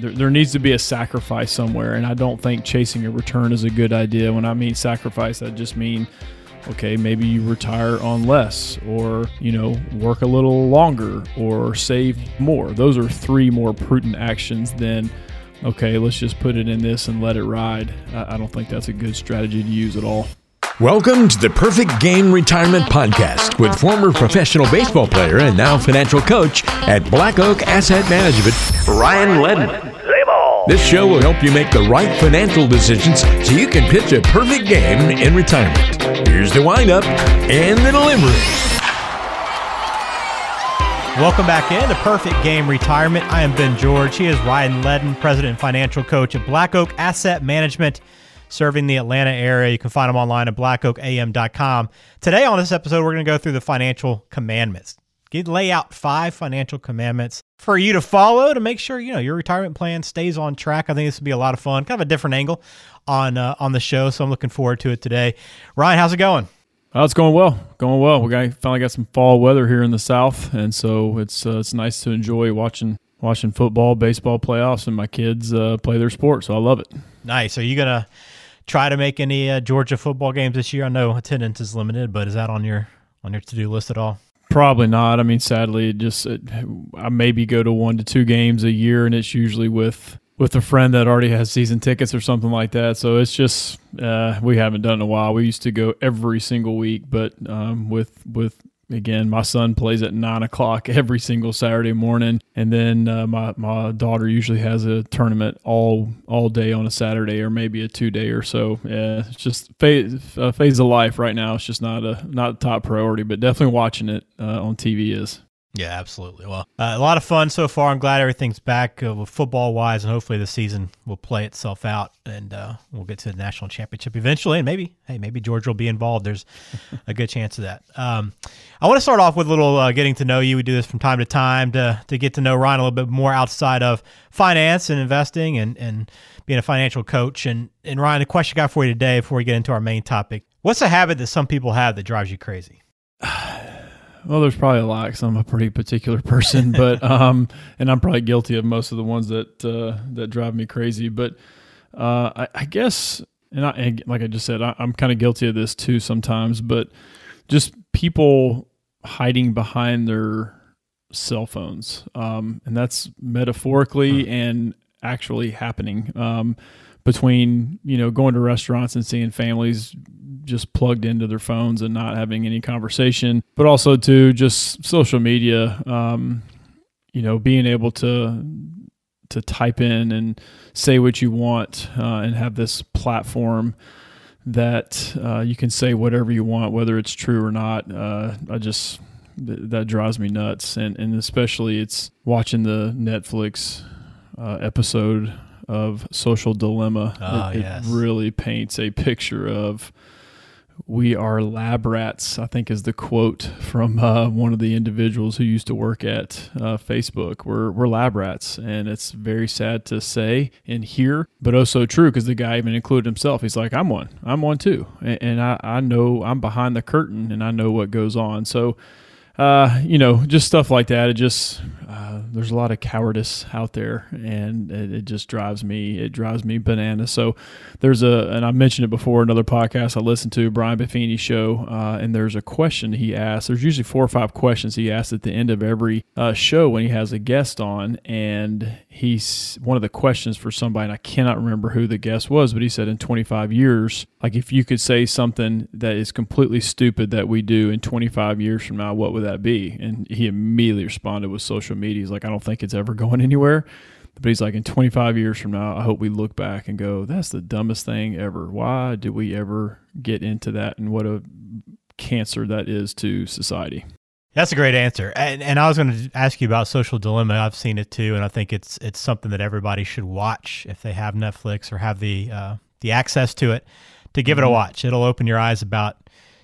there, there needs to be a sacrifice somewhere, and I don't think chasing a return is a good idea. When I mean sacrifice, I just mean okay, maybe you retire on less, or you know, work a little longer, or save more. Those are three more prudent actions than okay, let's just put it in this and let it ride. I, I don't think that's a good strategy to use at all. Welcome to the Perfect Game Retirement Podcast with former professional baseball player and now financial coach at Black Oak Asset Management, Ryan Ledden. This show will help you make the right financial decisions so you can pitch a perfect game in retirement. Here's the windup and the delivery. Welcome back in to Perfect Game Retirement. I am Ben George. He is Ryan Ledden, President and Financial Coach at Black Oak Asset Management serving the Atlanta area. You can find them online at blackoakam.com. Today on this episode, we're going to go through the financial commandments. Get lay out five financial commandments for you to follow to make sure you know your retirement plan stays on track. I think this will be a lot of fun, kind of a different angle on uh, on the show. So I'm looking forward to it today. Ryan, how's it going? Oh, it's going well, going well. We got finally got some fall weather here in the south, and so it's uh, it's nice to enjoy watching watching football, baseball playoffs, and my kids uh, play their sport. So I love it. Nice. Are you gonna try to make any uh, Georgia football games this year? I know attendance is limited, but is that on your on your to do list at all? Probably not. I mean, sadly, it just it, I maybe go to one to two games a year, and it's usually with with a friend that already has season tickets or something like that. So it's just uh, we haven't done in a while. We used to go every single week, but um, with with again, my son plays at nine o'clock every single Saturday morning, and then uh, my my daughter usually has a tournament all all day on a Saturday or maybe a two day or so. Yeah, it's just phase uh, phase of life right now. It's just not a not top priority, but definitely watching it uh, on TV is. Yeah, absolutely. Well, uh, a lot of fun so far. I'm glad everything's back uh, football wise, and hopefully the season will play itself out, and uh, we'll get to the national championship eventually. And maybe, hey, maybe Georgia will be involved. There's a good chance of that. Um, I want to start off with a little uh, getting to know you. We do this from time to time to to get to know Ryan a little bit more outside of finance and investing and and being a financial coach. And and Ryan, the question I got for you today, before we get into our main topic, what's a habit that some people have that drives you crazy? Well, there's probably a lot because I'm a pretty particular person, but um, and I'm probably guilty of most of the ones that uh, that drive me crazy. But uh, I, I guess, and, I, and like I just said, I, I'm kind of guilty of this too sometimes. But just people hiding behind their cell phones, um, and that's metaphorically and actually happening. Um, between you know going to restaurants and seeing families just plugged into their phones and not having any conversation, but also to just social media. Um, you know, being able to to type in and say what you want uh, and have this platform that uh, you can say whatever you want, whether it's true or not. Uh, I just th- that drives me nuts, and and especially it's watching the Netflix uh, episode of Social Dilemma. Oh, it, yes. it really paints a picture of we are lab rats, I think is the quote from uh, one of the individuals who used to work at uh, Facebook. We're, we're lab rats, and it's very sad to say and hear, but also true because the guy even included himself. He's like, I'm one. I'm one too. And, and I, I know I'm behind the curtain and I know what goes on. So, uh, you know, just stuff like that. It just uh, there's a lot of cowardice out there, and it, it, just drives me. It drives me bananas. So there's a, and I mentioned it before another podcast I listened to Brian Buffini show, uh, and there's a question he asks. There's usually four or five questions he asks at the end of every uh, show when he has a guest on, and he's one of the questions for somebody. And I cannot remember who the guest was, but he said in 25 years, like if you could say something that is completely stupid that we do in 25 years from now, what would that be? And he immediately responded with social media. He's like, I don't think it's ever going anywhere. But he's like, in 25 years from now, I hope we look back and go, that's the dumbest thing ever. Why did we ever get into that? And what a cancer that is to society. That's a great answer. And, and I was going to ask you about Social Dilemma. I've seen it too, and I think it's it's something that everybody should watch if they have Netflix or have the uh, the access to it. To give it a Mm-hmm. watch, it'll open your eyes about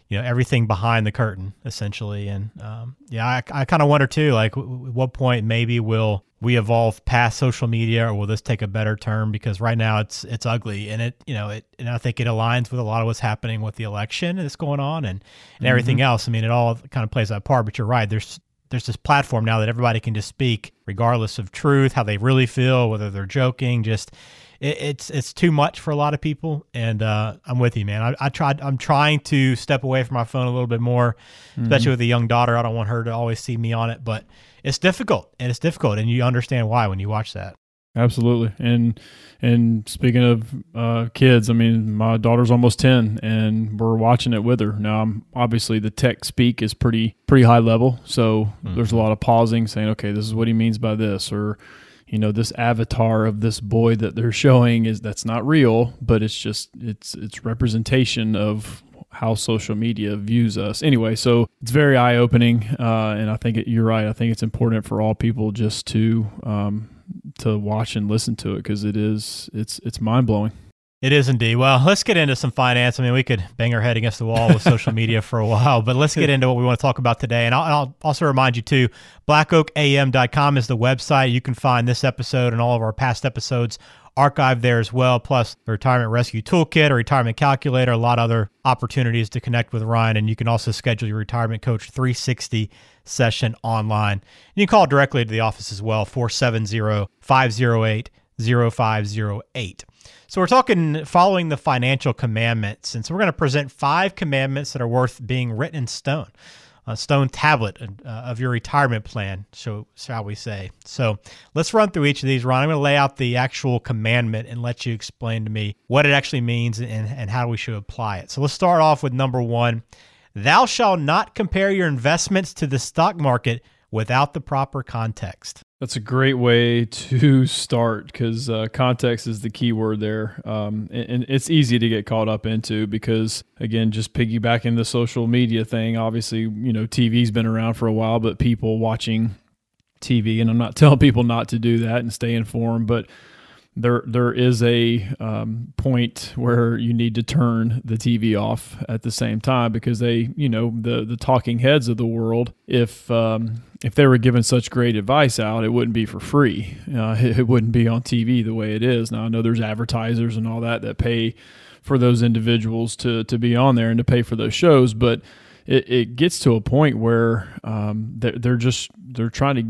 you know everything behind the curtain essentially. And um, yeah, I, I kind of wonder too, like w- w- what point maybe will we evolve past social media, or will this take a better term? Because right now it's it's ugly, and it you know it, and I think it aligns with a lot of what's happening with the election that's going on and and everything else. I mean, it all kind of plays that part. But you're right. There's there's this platform now that everybody can just speak regardless of truth, how they really feel, whether they're joking, just it, it's it's too much for a lot of people. And uh, I'm with you, man. I, I, tried. I'm trying to step away from my phone a little bit more, mm-hmm. especially with a young daughter. I don't want her to always see me on it, but it's difficult, and it's difficult, and you understand why when you watch that. Absolutely. And and speaking of uh, kids, I mean, my daughter's almost ten, and we're watching it with her. Now, I'm, obviously, the tech speak is pretty pretty high level, so mm-hmm. there's a lot of pausing, saying, "Okay, this is what he means by this," or you know, this avatar of this boy that they're showing is that's not real, but it's just it's it's representation of how social media views us. Anyway, so it's very eye opening, uh, and I think it, you're right. I think it's important for all people just to um, to watch and listen to it because it is it's it's mind blowing. It is indeed. Well, let's get into some finance. I mean, we could bang our head against the wall with social media for a while, but let's get into what we want to talk about today. And I'll, I'll, also remind you, too, blackoakam.com is the website. You can find this episode and all of our past episodes archived there as well, plus the Retirement Rescue Toolkit, a retirement calculator, a lot of other opportunities to connect with Ryan. And you can also schedule your Retirement Coach 360 session online. And You can call directly to the office as well, 470 508 0508. So, we're talking following the financial commandments. And so, we're going to present five commandments that are worth being written in stone a stone tablet uh, of your retirement plan, so shall we say. So let's run through each of these, Ron. I'm going to lay out the actual commandment and let you explain to me what it actually means and, and how we should apply it. So let's start off with number one Thou shalt not compare your investments to the stock market without the proper context. That's a great way to start because uh, context is the key word there. Um, and, and, it's easy to get caught up into because, again, just piggybacking the social media thing, obviously, you know, TV's been around for a while, but people watching TV, and I'm not telling people not to do that and stay informed, but there there is a um, point where you need to turn the TV off at the same time because they you know the the talking heads of the world if um, if they were given such great advice out it wouldn't be for free. Uh, it, it wouldn't be on TV the way it is. Now I know there's advertisers and all that that pay for those individuals to to be on there and to pay for those shows but it, it gets to a point where um, they're, they're just they're trying to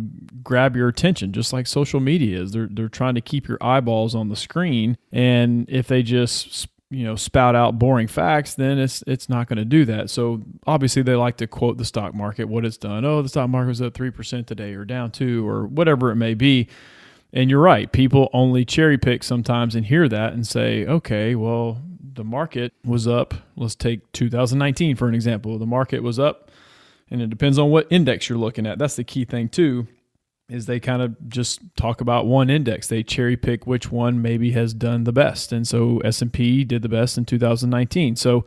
grab your attention just like social media is. They're, they're trying to keep your eyeballs on the screen. And if they just you know spout out boring facts then it's it's not going to do that. So obviously they like to quote the stock market what it's done. Oh the stock market was up 3% today or down 2 or whatever it may be. And you're right people only cherry pick sometimes and hear that and say okay well the market was up. Let's take 2019 for an example. The market was up, and it depends on what index you're looking at. That's the key thing too. Is they kind of just talk about one index. They cherry pick which one maybe has done the best, and so S and P did the best in 2019. So,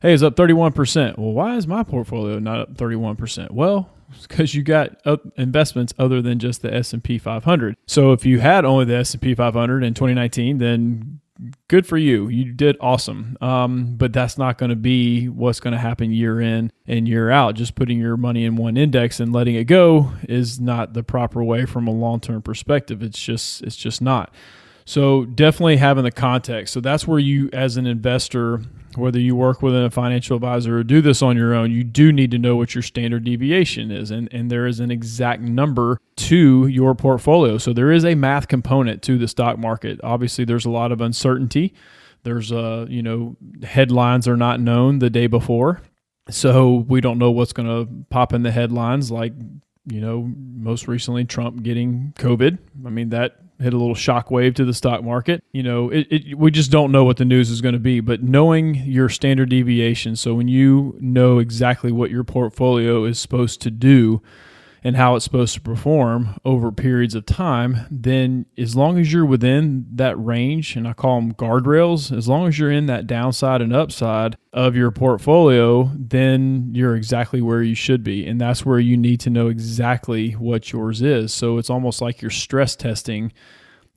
hey, it's up 31 percent. Well, why is my portfolio not up 31 percent? Well, because you got investments other than just the S&P 500. So if you had only the S&P 500 in 2019, then good for you. You did awesome. Um, but that's not going to be what's going to happen year in and year out. Just putting your money in one index and letting it go is not the proper way from a long term perspective. It's just it's just not. So definitely having the context. So that's where you, as an investor, whether you work with a financial advisor or do this on your own, you do need to know what your standard deviation is. And, and there is an exact number to your portfolio. So there is a math component to the stock market. Obviously, there's a lot of uncertainty. There's, uh, you know, headlines are not known the day before. So we don't know what's going to pop in the headlines, like, you know, most recently Trump getting COVID. I mean, that hit a little shockwave to the stock market. You know, it, it, we just don't know what the news is going to be, but knowing your standard deviation, so when you know exactly what your portfolio is supposed to do and how it's supposed to perform over periods of time, then as long as you're within that range, and I call them guardrails, as long as you're in that downside and upside of your portfolio, then you're exactly where you should be. And that's where you need to know exactly what yours is. So it's almost like you're stress testing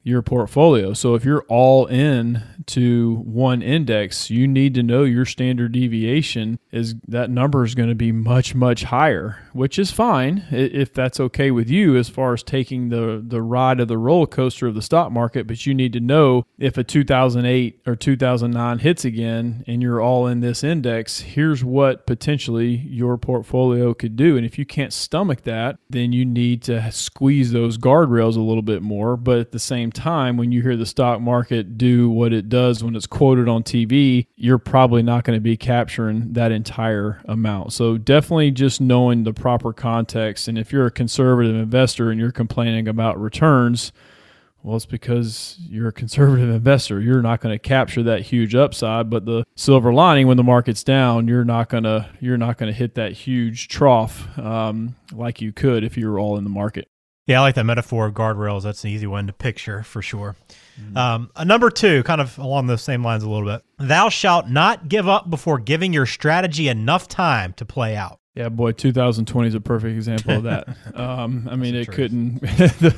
your portfolio. So if you're all in to one index, you need to know your standard deviation is that number is going to be much much higher, which is fine if that's okay with you as far as taking the the ride of the roller coaster of the stock market. But you need to know if a 2008 or 2009 hits again and you're all in this index, here's what potentially your portfolio could do. And if you can't stomach that, then you need to squeeze those guardrails a little bit more. But at the same time, when you hear the stock market do what it does when it's quoted on TV, you're probably not going to be capturing that entire amount. So definitely just knowing the proper context. And if you're a conservative investor and you're complaining about returns, well, it's because you're a conservative investor. You're not going to capture that huge upside, but the silver lining when the market's down, you're not gonna you're not gonna hit that huge trough um, like you could if you were all in the market. Yeah, I like that metaphor of guardrails. That's an easy one to picture for sure. Mm-hmm. Um, a number two, kind of along those same lines a little bit. Thou shalt not give up before giving your strategy enough time to play out. Yeah, boy, 2020 is a perfect example of that. um, I mean, it truth. couldn't.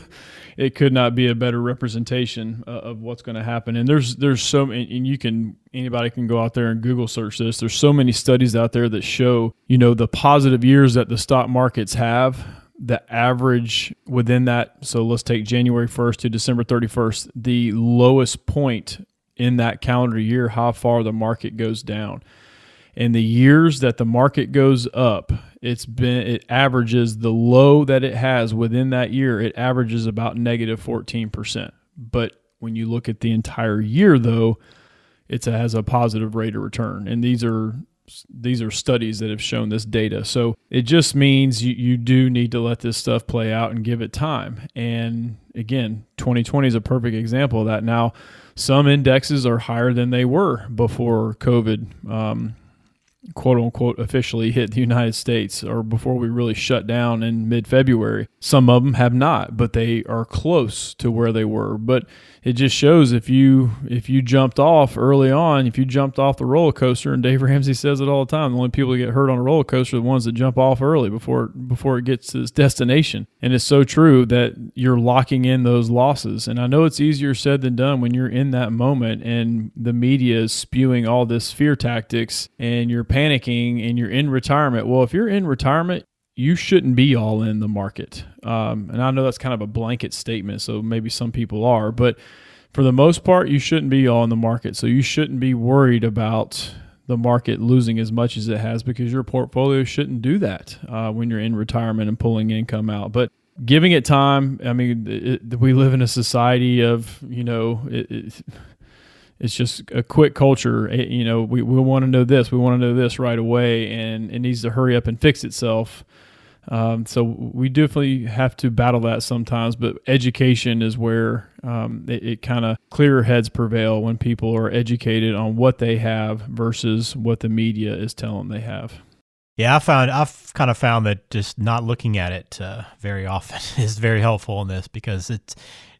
it could not be a better representation uh, of what's going to happen. And there's there's so and you can anybody can go out there and Google search this. There's so many studies out there that show you know the positive years that the stock markets have the average within that. So let's take January 1st to December 31st, the lowest point in that calendar year, how far the market goes down. In the years that the market goes up, it's been it averages the low that it has within that year, it averages about negative 14%. But when you look at the entire year though, it has a positive rate of return. And these are these are studies that have shown this data. So it just means you, you do need to let this stuff play out and give it time. And again, 2020 is a perfect example of that. Now, some indexes are higher than they were before COVID. Um, quote unquote officially hit the United States or before we really shut down in mid February. Some of them have not, but they are close to where they were. But it just shows if you if you jumped off early on, if you jumped off the roller coaster, and Dave Ramsey says it all the time, the only people that get hurt on a roller coaster are the ones that jump off early before before it gets to its destination. And it's so true that you're locking in those losses. And I know it's easier said than done when you're in that moment and the media is spewing all this fear tactics and you're panicking and you're in retirement. Well, if you're in retirement, you shouldn't be all in the market. Um, and I know that's kind of a blanket statement, so maybe some people are, but for the most part, you shouldn't be all in the market. So you shouldn't be worried about the market losing as much as it has because your portfolio shouldn't do that uh, when you're in retirement and pulling income out. But giving it time, I mean, it, we live in a society of, you know, it, it's just a quick culture. It, you know, we, we want to know this, we want to know this right away, and it needs to hurry up and fix itself. Um, so we definitely have to battle that sometimes, but education is where um, it, it kind of clearer heads prevail when people are educated on what they have versus what the media is telling they have. Yeah, I found I've kind of found that just not looking at it uh, very often is very helpful in this because it's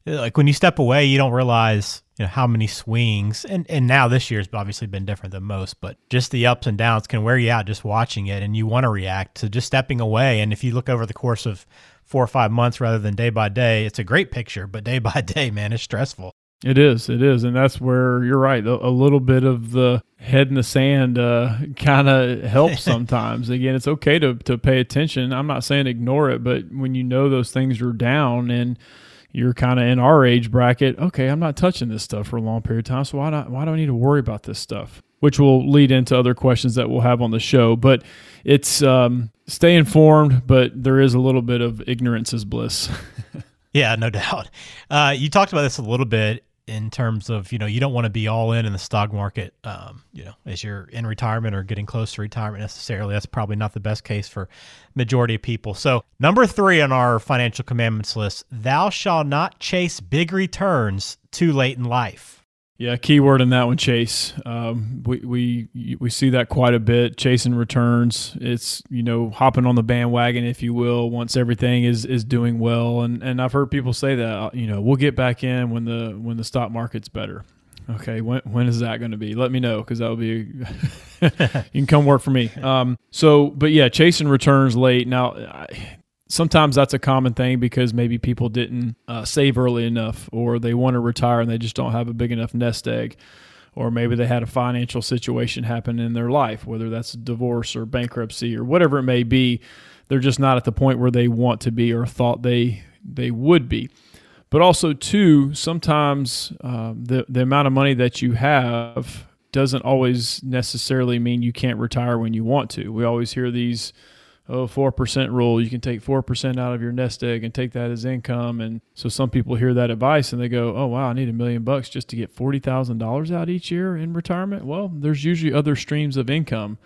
like when you step away, you don't realize you know how many swings and and now this year's obviously been different than most but just the ups and downs can wear you out just watching it and you want to react to just stepping away and if you look over the course of four or five months rather than day by day it's a great picture but day by day man it's stressful. It is it is and that's where you're right a, a little bit of the head in the sand uh, kind of helps sometimes. Again it's okay to, to pay attention. I'm not saying ignore it but when you know those things are down and you're kind of in our age bracket, okay, I'm not touching this stuff for a long period of time, so why not? Why do I need to worry about this stuff? Which will lead into other questions that we'll have on the show. But it's um, stay informed, but there is a little bit of ignorance is bliss. yeah, no doubt. Uh, you talked about this a little bit in terms of you know you don't want to be all in in the stock market um, you know as you're in retirement or getting close to retirement necessarily. That's probably not the best case for majority of people. So number three on our financial commandments list thou shalt not chase big returns too late in life yeah, keyword in that one, chase. Um, we we we see that quite a bit. Chasing returns. It's you know hopping on the bandwagon, if you will, once everything is is doing well. And and I've heard people say that uh, you know we'll get back in when the when the stock market's better. Okay, when when is that going to be? Let me know because that will be. you can come work for me. Um, so, but yeah, chasing returns late. Now, I, sometimes that's a common thing because maybe people didn't uh, save early enough or they want to retire and they just don't have a big enough nest egg or maybe they had a financial situation happen in their life, whether that's divorce or bankruptcy or whatever it may be. They're just not at the point where they want to be or thought they they would be. But also, too, sometimes um, the the amount of money that you have doesn't always necessarily mean you can't retire when you want to. We always hear these oh, 4% rule. You can take 4% out of your nest egg and take that as income. And so some people hear that advice and they go, oh, wow, I need a million bucks just to get $40,000 out each year in retirement. Well, there's usually other streams of income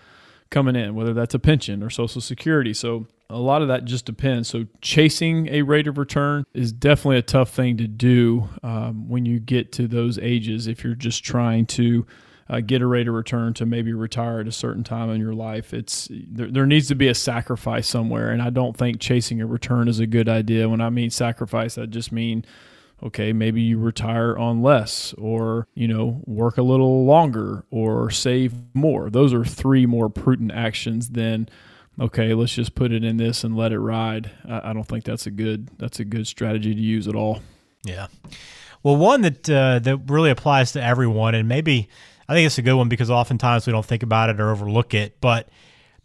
coming in, whether that's a pension or Social Security. So a lot of that just depends. So chasing a rate of return is definitely a tough thing to do um, when you get to those ages if you're just trying to uh, get a rate of return to maybe retire at a certain time in your life. It's there, there needs to be a sacrifice somewhere, and I don't think chasing a return is a good idea. When I mean sacrifice, I just mean okay, maybe you retire on less or, you know, work a little longer or save more. Those are three more prudent actions than okay, let's just put it in this and let it ride. I, don't think that's a good that's a good strategy to use at all. Yeah. Well, one that uh, that really applies to everyone, and maybe I think it's a good one because oftentimes we don't think about it or overlook it, but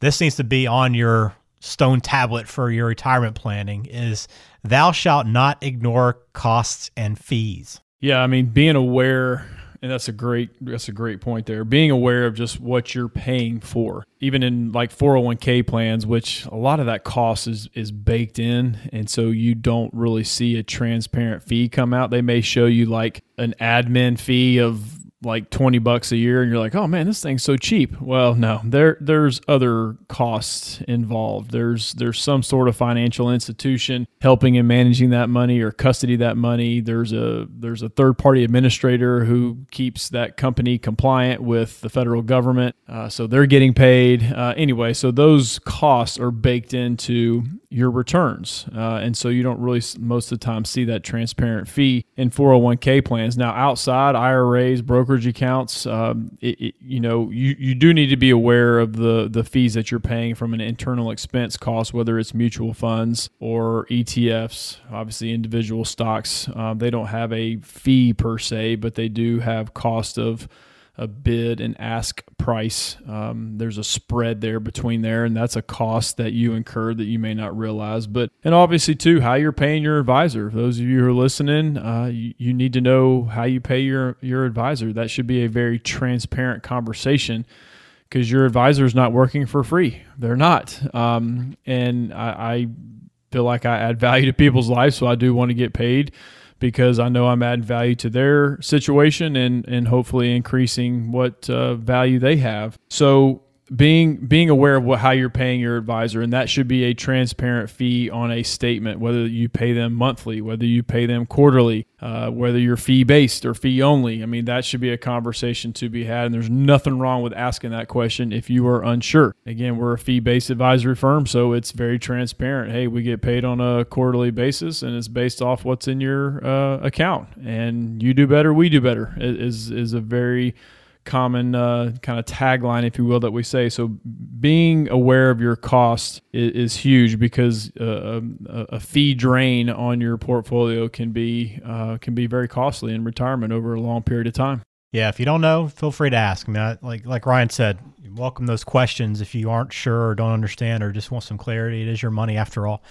this needs to be on your stone tablet for your retirement planning is thou shalt not ignore costs and fees. Yeah, I mean being aware and that's a great that's a great point there. Being aware of just what you're paying for. Even in like 401k plans, which a lot of that cost is is baked in and so you don't really see a transparent fee come out. They may show you like an admin fee of like 20 bucks a year and you're like, "Oh man, this thing's so cheap." Well, no. There there's other costs involved. There's there's some sort of financial institution helping in managing that money or custody that money. There's a there's a third-party administrator who keeps that company compliant with the federal government. Uh, so they're getting paid. Uh, anyway, so those costs are baked into your returns. Uh, and so you don't really most of the time see that transparent fee in 401k plans. Now, outside IRAs, brokerage accounts, um, it, it, you know, you, you do need to be aware of the, the fees that you're paying from an internal expense cost, whether it's mutual funds or ETFs, obviously individual stocks. Um, they don't have a fee per se, but they do have cost of a bid and ask price. Um, there's a spread there between there, and that's a cost that you incur that you may not realize. But and obviously too, how you're paying your advisor. Those of you who are listening, uh, you, you need to know how you pay your your advisor. That should be a very transparent conversation because your advisor is not working for free. They're not, um, and I, I feel like I add value to people's lives, so I do want to get paid because I know I'm adding value to their situation and and hopefully increasing what uh, value they have. So being being aware of what, how you're paying your advisor and that should be a transparent fee on a statement whether you pay them monthly whether you pay them quarterly uh, whether you're fee based or fee only i mean that should be a conversation to be had and there's nothing wrong with asking that question if you are unsure. Again we're a fee based advisory firm so it's very transparent. Hey we get paid on a quarterly basis and it's based off what's in your uh, account and you do better we do better it is is a very common uh, kind of tagline, if you will, that we say. So being aware of your cost is, is huge because uh, a, a, fee drain on your portfolio can be uh, can be very costly in retirement over a long period of time. Yeah, if you don't know, feel free to ask. I mean, I, like like Ryan said, welcome those questions if you aren't sure or don't understand or just want some clarity. It is your money after all.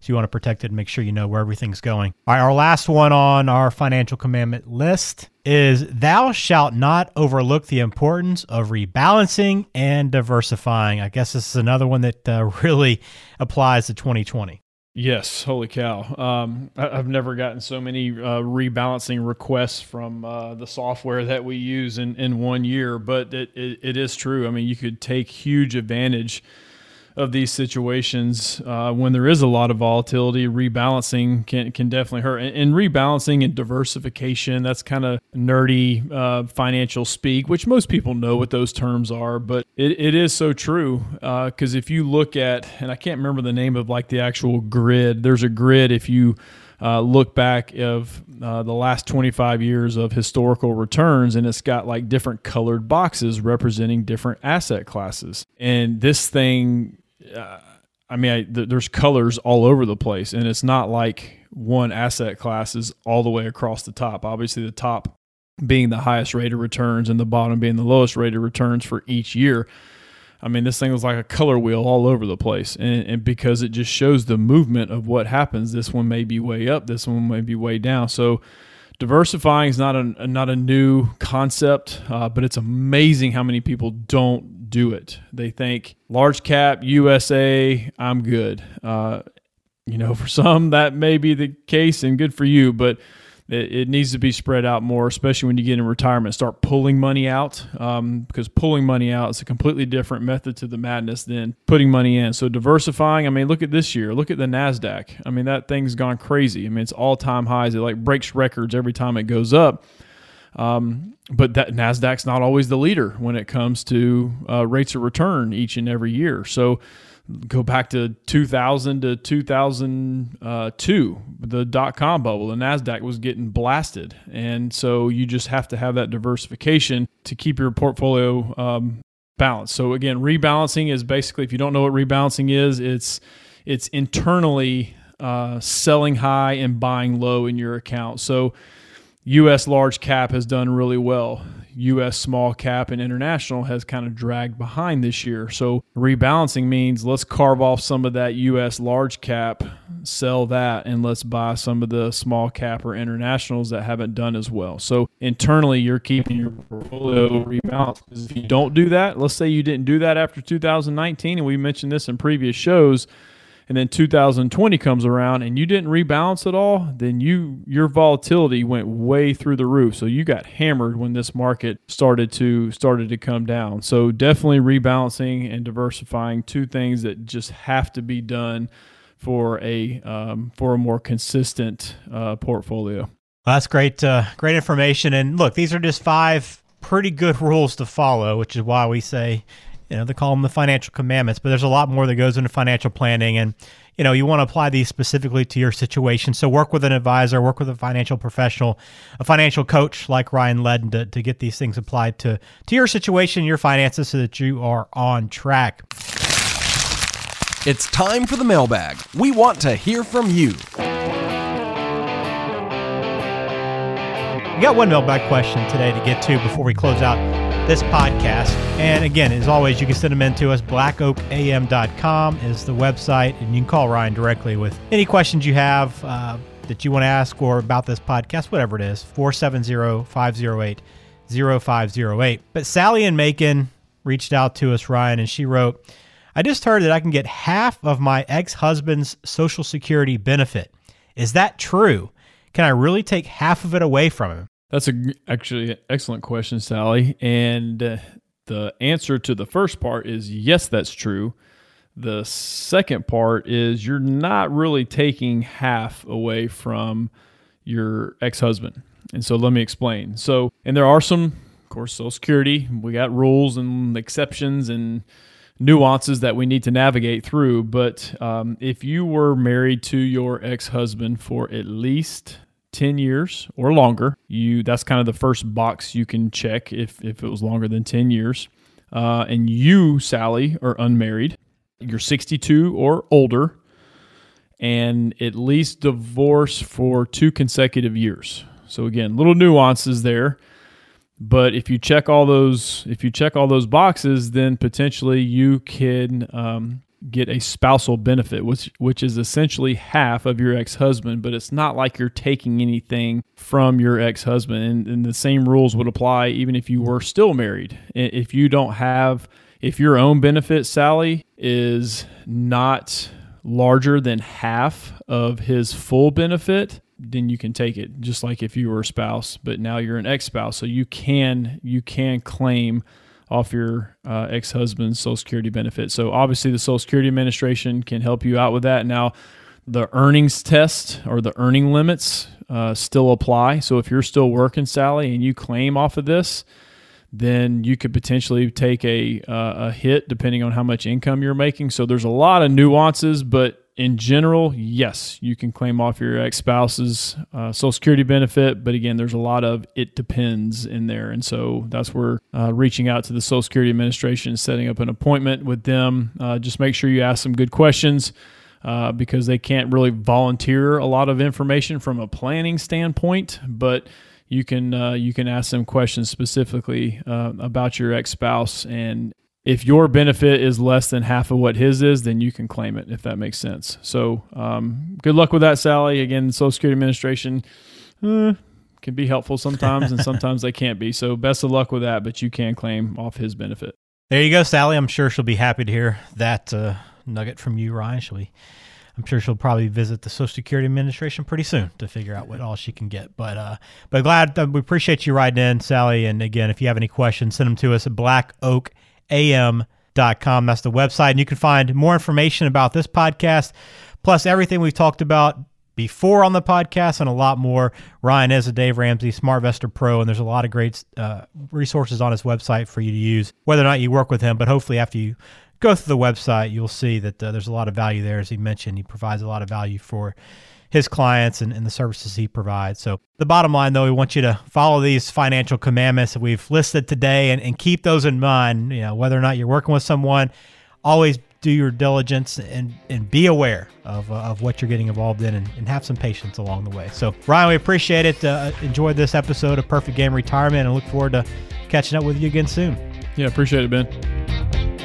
So you want to protect it and make sure you know where everything's going. All right, our last one on our financial commandment list is thou shalt not overlook the importance of rebalancing and diversifying. I guess this is another one that uh, really applies to 2020. Yes, holy cow! Um, I, have never gotten so many uh, rebalancing requests from uh, the software that we use in, in one year, but it, it, it is true. I mean, you could take huge advantage of these situations uh, when there is a lot of volatility rebalancing can, can definitely hurt. And, and rebalancing and diversification that's kind of nerdy uh, financial speak which most people know what those terms are but it, it is so true because uh, if you look at and i can't remember the name of like the actual grid there's a grid if you uh, look back of uh, the last 25 years of historical returns and it's got like different colored boxes representing different asset classes and this thing uh, I mean, I, th- there's colors all over the place, and it's not like one asset class is all the way across the top. Obviously, the top being the highest rate of returns and the bottom being the lowest rate of returns for each year. I mean, this thing was like a color wheel all over the place. And, and, because it just shows the movement of what happens, this one may be way up, this one may be way down. So, diversifying is not a, not a new concept, uh, but it's amazing how many people don't do it. They think large cap, USA, I'm good. Uh, you know, for some, that may be the case and good for you, but it, it, needs to be spread out more, especially when you get in retirement. Start pulling money out um, because pulling money out is a completely different method to the madness than putting money in. So diversifying. I mean, look at this year. Look at the Nasdaq. I mean, that thing's gone crazy. I mean, it's all time highs. It like breaks records every time it goes up. Um, but that Nasdaq's not always the leader when it comes to uh, rates of return each and every year. So go back to 2000 to 2002 the dot-com bubble the nasdaq was getting blasted. And so you just have to have that diversification to keep your portfolio um, balanced. So again rebalancing is basically if you don't know what rebalancing is it's it's internally uh, selling high and buying low in your account. So us large cap has done really well US small cap and international has kind of dragged behind this year. So rebalancing means let's carve off some of that US large cap, sell that, and let's buy some of the small cap or internationals that haven't done as well. So internally, you're keeping your portfolio rebalanced. Because if you don't do that, let's say you didn't do that after 2019, and we mentioned this in previous shows and then 2020 comes around and you didn't rebalance at all, then you your volatility went way through the roof. So you got hammered when this market started to started to come down. So definitely rebalancing and diversifying two things that just have to be done for a um, for a more consistent uh, portfolio. Well, that's great, uh, great information. And look, these are just five pretty good rules to follow, which is why we say you know, they call them the financial commandments, but there's a lot more that goes into financial planning. And, you know, you want to apply these specifically to your situation. So work with an advisor, work with a financial professional, a financial coach like Ryan Ledden to, to get these things applied to, to your situation, your finances, so that you are on track. It's time for the mailbag. We want to hear from you. We got one mailbag question today to get to before we close out this podcast. And again, as always, you can send them in to us. BlackOakAM.com is the website, and you can call Ryan directly with any questions you have uh, that you want to ask or about this podcast, whatever it is. 470 508 0508. But Sally and Macon reached out to us, Ryan, and she wrote, I just heard that I can get half of my ex husband's Social Security benefit. Is that true? Can I really take half of it away from him? That's a actually excellent question, Sally. And uh, the answer to the first part is yes, that's true. The second part is you're not really taking half away from your ex-husband. And so let me explain. So, and there are some, of course, Social Security. We got rules and exceptions and nuances that we need to navigate through. But um, if you were married to your ex-husband for at least 10 years or longer. You that's kind of the first box you can check if, if it was longer than 10 years. Uh, and you, Sally, are unmarried. You're 62 or older, and at least divorced for two consecutive years. So again, little nuances there. But if you check all those, if you check all those boxes, then potentially you can um, get a spousal benefit, which which is essentially half of your ex husband, but it's not like you're taking anything from your ex husband. And, and, the same rules would apply even if you were still married. If you don't have, if your own benefit, Sally, is not larger than half of his full benefit, then you can take it just like if you were a spouse, but now you're an ex spouse. So you can you can claim off your uh, ex husband's Social Security benefit. So, obviously, the Social Security Administration can help you out with that. Now, the earnings test or the earning limits uh, still apply. So, if you're still working, Sally, and you claim off of this, then you could potentially take a, uh, a hit depending on how much income you're making. So, there's a lot of nuances, but in general, yes, you can claim off your ex spouse's uh, Social Security benefit. But again, there's a lot of it depends in there. And so that's where uh, reaching out to the Social Security Administration, and setting up an appointment with them. Uh, just make sure you ask some good questions. Uh, because they can't really volunteer a lot of information from a planning standpoint, but you can uh, you can ask them questions specifically uh, about your ex spouse, and if your benefit is less than half of what his is, then you can claim it if that makes sense. So, um, good luck with that, Sally. Again, Social Security Administration uh, can be helpful sometimes, and sometimes they can't be. So, best of luck with that, but you can claim off his benefit. There you go, Sally. I'm sure she'll be happy to hear that uh, nugget from you, Ryan. She'll be I'm sure she'll probably visit the Social Security Administration pretty soon to figure out what all she can get. But uh, but glad uh, we appreciate you riding in, Sally. And again, if you have any questions, send them to us at blackoakam.com. That's the website, and you can find more information about this podcast, plus everything we've talked about before on the podcast and a lot more. Ryan is a Dave Ramsey SmartVestor Pro, and there's a lot of great uh, resources on his website for you to use, whether or not you work with him. But hopefully, after you go through the website, you'll see that uh, there's a lot of value there. As he mentioned, he provides a lot of value for his clients and, and, the services he provides. So, the bottom line, though, we want you to follow these financial commandments that we've listed today and, and keep those in mind. You know, whether or not you're working with someone, always do your diligence and, and be aware of, uh, of what you're getting involved in and, and, have some patience along the way. So, Ryan, we appreciate it. Uh, enjoy this episode of Perfect Game Retirement and look forward to catching up with you again soon. Yeah, appreciate it, Ben.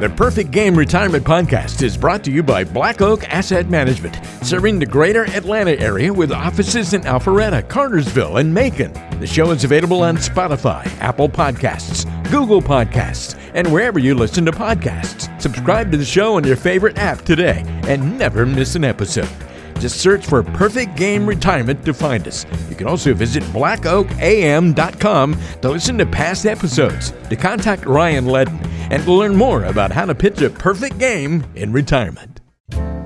The Perfect Game Retirement Podcast is brought to you by Black Oak Asset Management, serving the greater Atlanta area with offices in Alpharetta, Cartersville, and Macon. The show is available on Spotify, Apple Podcasts, Google Podcasts, and wherever you listen to podcasts. Subscribe to the show on your favorite app today and never miss an episode. Just search for Perfect Game Retirement to find us. You can also visit blackoakam.com to listen to past episodes, to contact Ryan Ledden, and to learn more about how to pitch a perfect game in retirement.